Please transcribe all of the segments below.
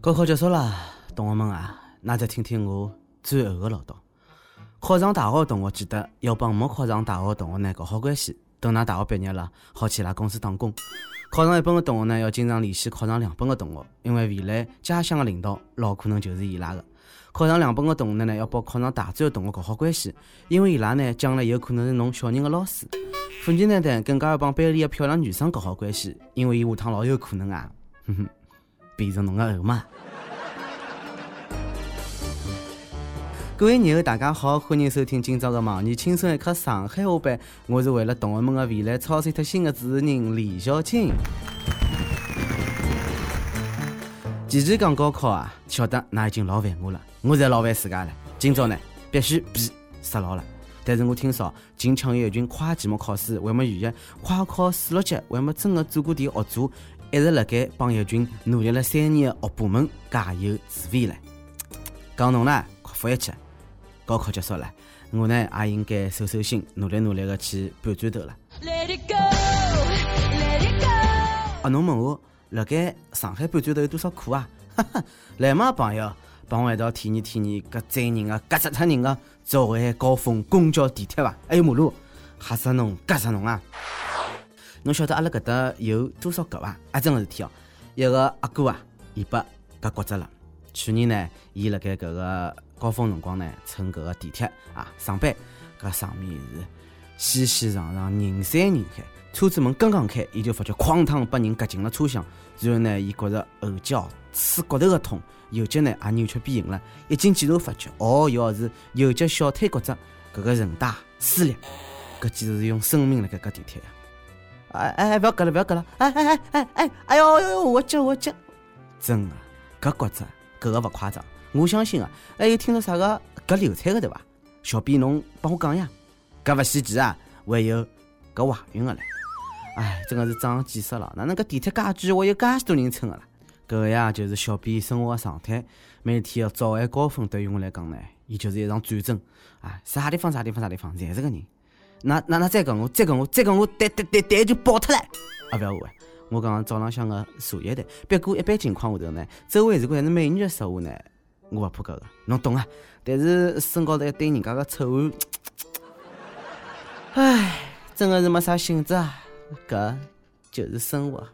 高考结束了，同学们啊，那再听听我最后的唠叨。考上大学的同学记得要帮没考上大学的同学呢搞好关系，等㑚大学毕业了，好去伊拉公司打工。考上一本的同学呢，要经常联系考上两本的同学，因为未来家乡的领导老可能就是伊拉的。考上两本的同学呢，要帮考上大专的同学搞好关系，因为伊拉呢将来有可能是侬小人的老师。父亲呢，更加要帮班里的漂亮女生搞好关系，因为伊下趟老有可能啊，哼哼，变成侬的后妈。各位友，大家好，欢迎收听今朝的《盲女轻松一刻上海话版》，我是为了同学们的未来操碎脱心的主持人李小青。前前讲高考啊，晓得那已经老烦我了，我在老烦自家了。今朝呢，必须比杀牢了。但是我听说近腔有一群跨期末考试还没预约，快考四六级还没真的做过点学做，一直辣盖帮一群努力了三年的学霸们加油助威嘞。讲侬呢，快复一气！高考结束了，我呢也应该收收心，努力努力的去搬砖头了。啊，侬问我辣盖上海搬砖头有多少苦啊？哈哈，来嘛朋友，帮我一道体验体验搿载人啊、夹死脱人的早晚高峰公交、地铁伐？还有马路，吓死侬、夹死侬啊！侬晓得阿拉搿搭有多少搿伐？啊，真个事体哦，一个阿哥啊，伊把搿骨折了。去年呢，伊辣盖搿个。高峰辰光呢，乘搿个地铁啊上班，搿上面是熙熙攘攘，人山人海。车子门刚刚开，伊就发觉哐当把人夹进了车厢。然后呢，伊觉着后脚刺骨头的痛，右脚呢也扭曲变形了。一进检查发觉，哦哟是右脚小腿骨折，搿个韧带撕裂，搿简直是用生命辣盖夹地铁呀！哎哎哎，不要割了，不要割了！哎哎哎哎哎，哎呦呦呦，我脚我脚，真的，搿骨折，搿个勿夸张。我相信啊，还有听到啥个割流产的对伐？小编侬帮我讲呀，搿勿稀奇啊，还有割怀孕的嘞。哎，真的是长见识了，哪能搿地铁介贵，我有介许多人乘的啦？搿个呀，就是小编生活的常态。每天的早晚高峰对于我来讲呢，伊就是一场战争。啊，啥地方啥地方啥地方，侪是个人。那那那再讲我，再讲我，再讲我，蛋蛋蛋蛋就爆脱了。啊，不要误会，我讲早浪向个茶叶蛋。不过一般情况下头呢，周围如果还是美女的说话呢？我勿怕搿个，侬懂啊？但是身高头一对人家个臭汗，唉，真的是没啥兴致啊！搿就是生活。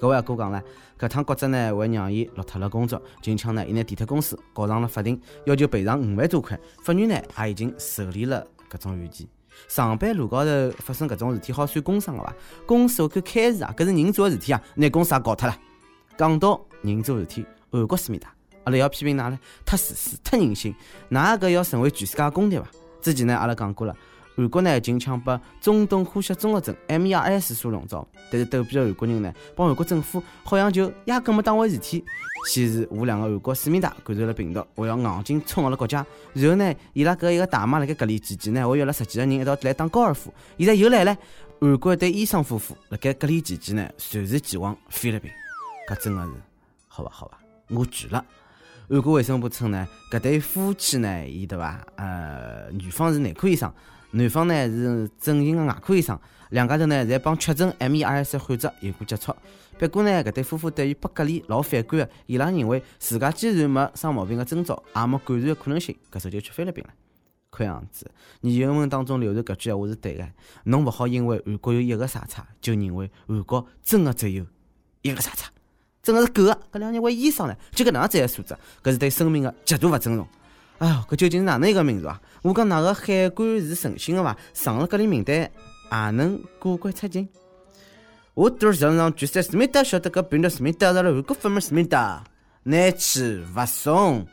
搿位阿哥讲了，搿趟骨折呢，会让伊落脱了工作。近腔呢，伊拿地铁公司告上了法庭，要求赔偿五万多块。法院呢，也已经受理了搿种案件。上班路高头发生搿种事体，好算工伤个伐？公司会开除啊，搿是人做个事体啊，拿公司也搞脱了。讲到人做事体，韩国思密达。阿拉要批评㑚了，忒自私，忒任性。㑚搿要成为全世界公敌伐？之前呢，阿拉讲过了，韩国呢近腔被中东呼吸综合症 MERS 所笼罩，但是逗比的韩国人呢，帮韩国政府好像就压根没当回事体。先是无良的韩国思密达感染了病毒，还要硬劲冲阿拉国家。然后呢，伊拉搿一个大妈辣盖隔离期间呢，还约了十几个人一道来打高尔夫。现在又来了，韩国一对医生夫妇辣盖隔离期间呢，随时前往菲律宾。搿真的是，好吧，好吧，我拒了。韩国卫生部称呢，搿对夫妻呢，伊对伐？呃，女方是内科医生，男方呢是整形的外科医生，两家头呢侪帮确诊 MERS 患者有过接触。不过呢，搿对夫妇对于被隔离老反感的，伊拉认为自家既然没生毛病的征兆，也没感染的可能性，搿时候就去菲律宾了。看样子，言文当中流传搿句闲话是对的，侬勿好因为韩国有一个傻叉，就认为韩国真的只有一个傻叉。真的是狗啊！搿两年为医生呢，就搿能样子个素质，搿是对生命的极度勿尊重。哎哟，搿究竟是哪能一个民族啊？我讲哪个海关是诚信的伐？上了搿里名单也能过关出境？我都是想让全世界市民都晓得搿病毒市民带上了韩国粉末市民的，难去勿送。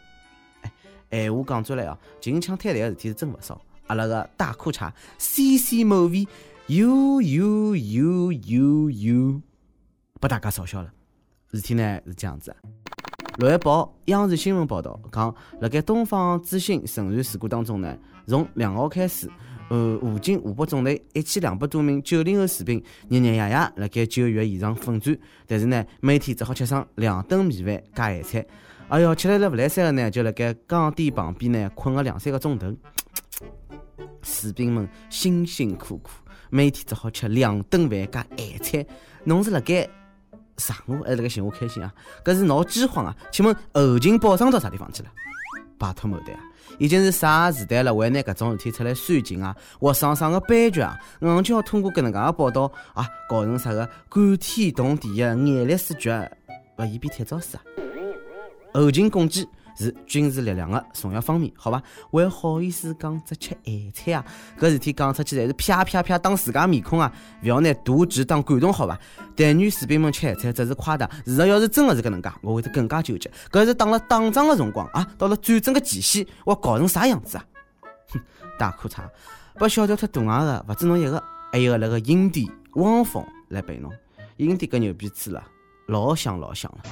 哎，闲话讲出来哦，近腔摊台个事体是真勿少。阿拉个大裤衩 C C 某 V U U U U U，被大家嘲笑了。事体呢是这样子，六月报央视新闻报道讲，辣盖东方之星沉船事故当中呢，从两号开始，呃，武警湖北总队一千两百多名九零后士兵日日夜夜辣盖救援现场奋战，但是呢，每天只好吃上两顿米饭加咸菜，哎哟，吃来了勿来三个呢，就辣盖岗点旁边呢困个两三个钟头，士兵们辛辛苦苦，每天只好吃两顿饭加咸菜，侬是辣盖。上我还辣盖寻我开心啊！搿是闹饥荒啊！请问后勤保障到啥地方去了？拜托某的啊！已经是啥时代了，还拿搿种事体出来煽情啊？活生生个悲剧啊！硬就要通过搿能介的报道啊，搞成啥个感天动地的眼泪水剧，勿嫌比铁招死啊？后勤供给。是军事力量的重要方面，好吧？还好意思讲只吃咸菜啊？搿事体讲出去，侪是啪啪啪打自家面孔啊！勿要拿大局当感动，好吧？但愿士兵们吃咸菜只是夸大，事实要是真的是搿能介，我会得更加纠结。搿是打了打仗的辰光啊，到了战争的前夕，我搞成啥样子啊？哼，大裤衩，把小调脱大牙的，勿止侬一个，还有个那个影帝汪峰来陪侬。影帝搿牛逼吹了。老香老香了。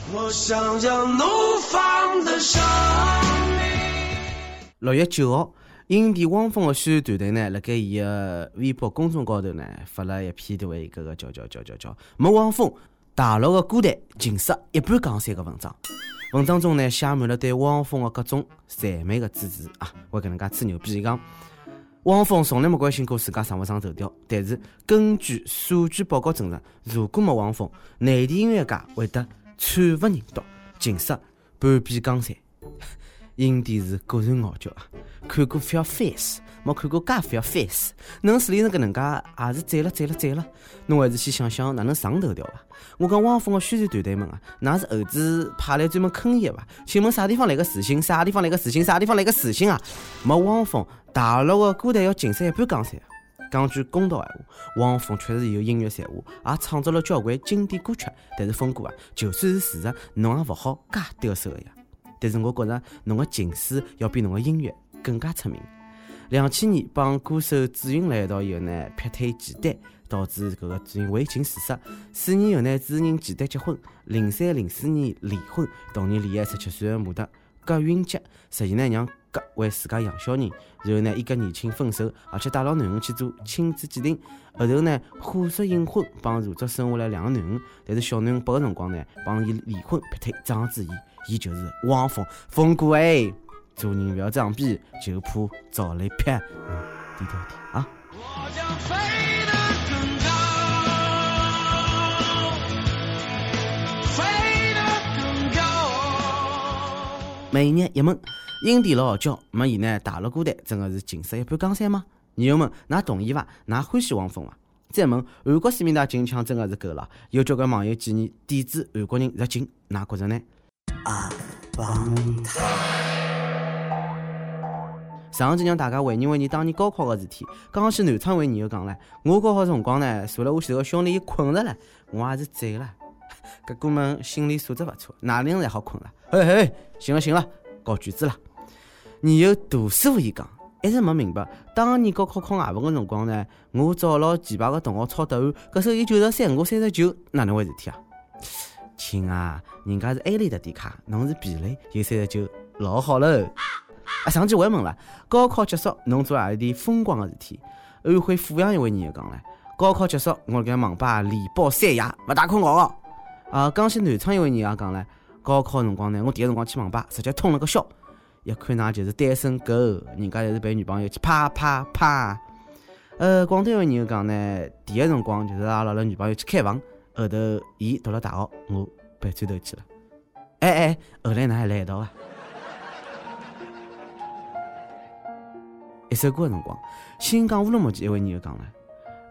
六月九号，影帝汪峰的宣传团队呢，辣盖伊个微博公众高头呢，发了一篇的为搿个叫叫叫叫叫没汪峰，大陆的歌坛尽失一半江山的文章。文章中呢，写满了对汪峰的各种赞美的支持啊，我搿能介吹牛逼讲。汪峰从来没关心过自家上勿上头条，但是根据数据报告证实，如果没汪峰，内地音乐界会得惨不忍睹，尽失半壁江山。影帝是果然傲娇啊！看过《Feel Face》，没看过《介 Feel Face》，能处理成搿能介，也是赞了赞了赞了。侬还是先想想哪能上头条伐？我讲汪峰的宣传团队们啊，㑚是猴子派来专门坑伊的伐？请问啥地方来个自信？啥地方来个自信？啥地方来个自信啊？没汪峰，大陆的歌坛要尽失一半江山。讲句公道闲话，汪峰确实有音乐才华，也创作了交关经典歌曲。但是峰哥啊，就算是事实，侬也勿好介得瑟呀。但是我觉着侬个情书要比侬个音乐更加出名。两千年帮歌手紫云辣一道以后呢，劈腿简单，导致搿个紫云为情自杀。四年后呢，朱云简单结婚，零三零四年离婚。同年恋爱十七岁的模特葛云杰，实际呢让葛为自家养小人。然后呢，伊跟年轻分手，而且带牢囡恩去做亲子鉴定。后头呢，火速隐婚，帮如竹生下来两个囡恩。但是小囡恩八个辰光呢，帮伊离婚劈腿，章子怡。伊就是汪峰，峰哥哎，做人不要装逼，就怕遭雷劈。低调点啊！每日一问，阴地老傲娇，没伊呢，大陆歌坛真的是尽失一般江山吗？女友们，㑚同意伐？㑚欢喜汪峰伐？再问，韩国思密达金枪真的是够了？有交关网友建议抵制韩国人入境，㑚觉着呢？啊，帮他。上期让大家回忆回忆当年高考个事体，刚起南昌位女友讲了，我高考辰光呢，坐辣我前头个兄弟伊困着了，我也是醉了。搿哥们心理素质勿错，哪能侪好困了？嘿嘿，行了行了，搞卷子了。你有大师傅伊讲，一直没明白，当年高考考外文个辰光呢，我找牢前排个同学抄答案，搿首伊九十三，我三十九，哪能回事体啊？亲啊，人家是 A 类的点卡，侬是 B 类，有三十九，老好喽。啊，上期我还问了，高考结束侬做何里点疯狂个事体？安徽阜阳一位人又讲了，高考结束我辣盖网吧连包三夜，勿大困觉哦。啊，江西南昌一位人也讲了，高考辰光呢，我第一辰光去网吧，直接通了个宵。一看㑚就是单身狗，人家侪是陪女朋友去啪啪啪。呃，广东一位人又讲呢，第一辰光就是阿拉拉女朋友去开房。后头，伊读了大学，我搬砖头去了。哎哎，后来哪还来一道啊？一首歌的辰光，新疆乌鲁木齐一位人又讲了：“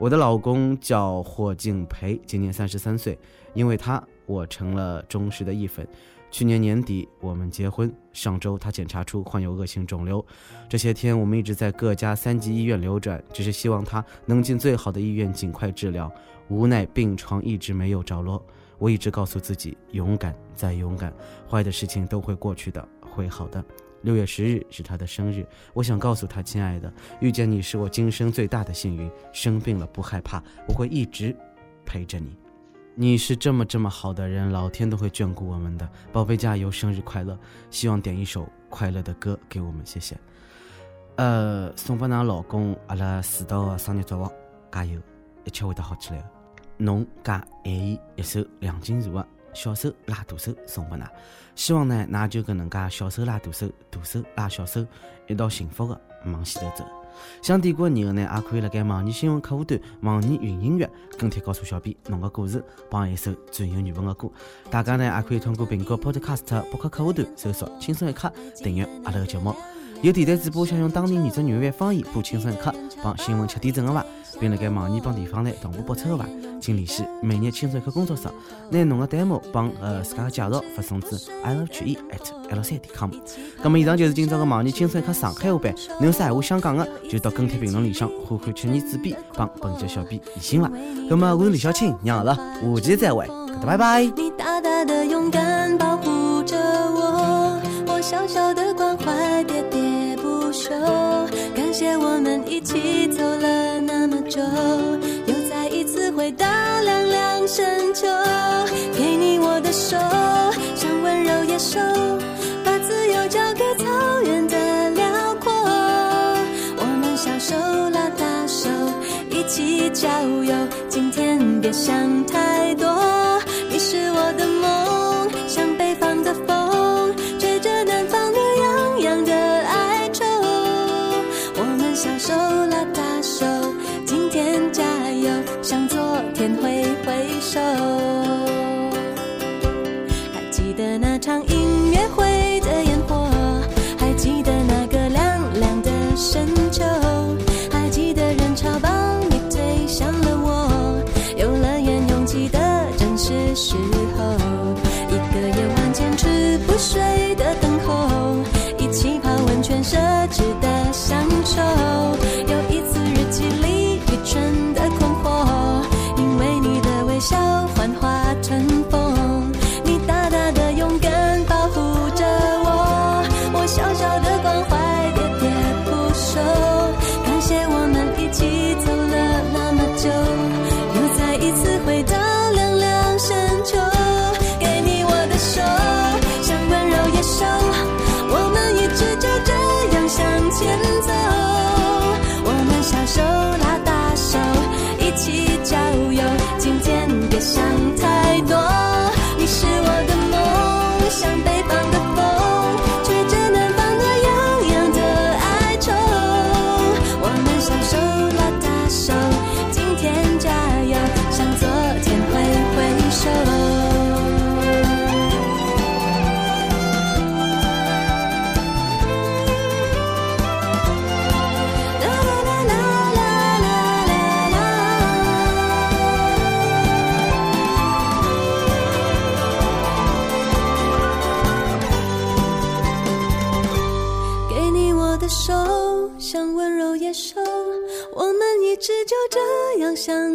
我的老公叫霍敬培，今年三十三岁，因为他，我成了忠实的一粉。去年年底我们结婚，上周他检查出患有恶性肿瘤，这些天我们一直在各家三级医院流转，只是希望他能进最好的医院尽快治疗。”无奈病床一直没有着落，我一直告诉自己勇敢再勇敢，坏的事情都会过去的，会好的。六月十日是他的生日，我想告诉他，亲爱的，遇见你是我今生最大的幸运。生病了不害怕，我会一直陪着你。你是这么这么好的人，老天都会眷顾我们的，宝贝加油，生日快乐！希望点一首快乐的歌给我们，谢谢。呃，送给㑚老公阿拉迟到的生日祝福，加油，一切会得好起来的。侬加爱伊一首梁静茹的《小手拉大手送拨㑚。希望呢，㑚就搿能介小手拉大手，大手拉小手，一道幸福的往前头走。想点歌的朋友呢，也可以辣盖网易新闻客户端、网易云音乐跟帖告诉小编侬个故事，帮一首最有缘分的歌。大家呢，也可以通过苹果 Podcast 播客客户端搜索“轻松一刻”，订阅阿拉个节目。有电台主播想用当地原汁原味方言播《轻松一刻》帮新闻七点整的话，并辣盖网易帮地方台同步播出的话，请联系每日轻松一刻工作室，拿侬个 demo 帮呃自家的介绍发送至 i love 曲艺 at l 三点 com。那么以上就是今朝的网易轻松一刻上海话版。侬有啥话想讲的，就到跟帖评论里向呼喊“曲艺主编”帮本节小编联系伐。那么我是李小青，娘了，下期再会，拜拜。你大大的勇敢起走了那么久，又再一次回到凉凉深秋。给你我的手，像温柔野兽，把自由交给草原的辽阔。我们小手拉大手，一起郊游。今天别想小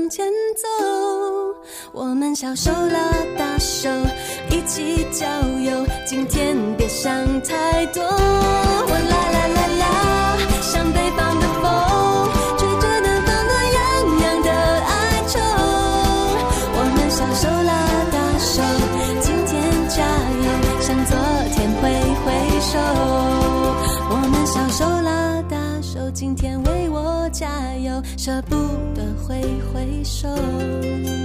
前走，我们小手拉大手，一起郊游。今天别想太多。我啦啦啦啦，像北方的风，吹着南方暖洋洋的哀愁。我们小手拉大手，今天加油，向昨天挥挥手。我们小手拉大手，今天为我加油，舍不得。挥挥手。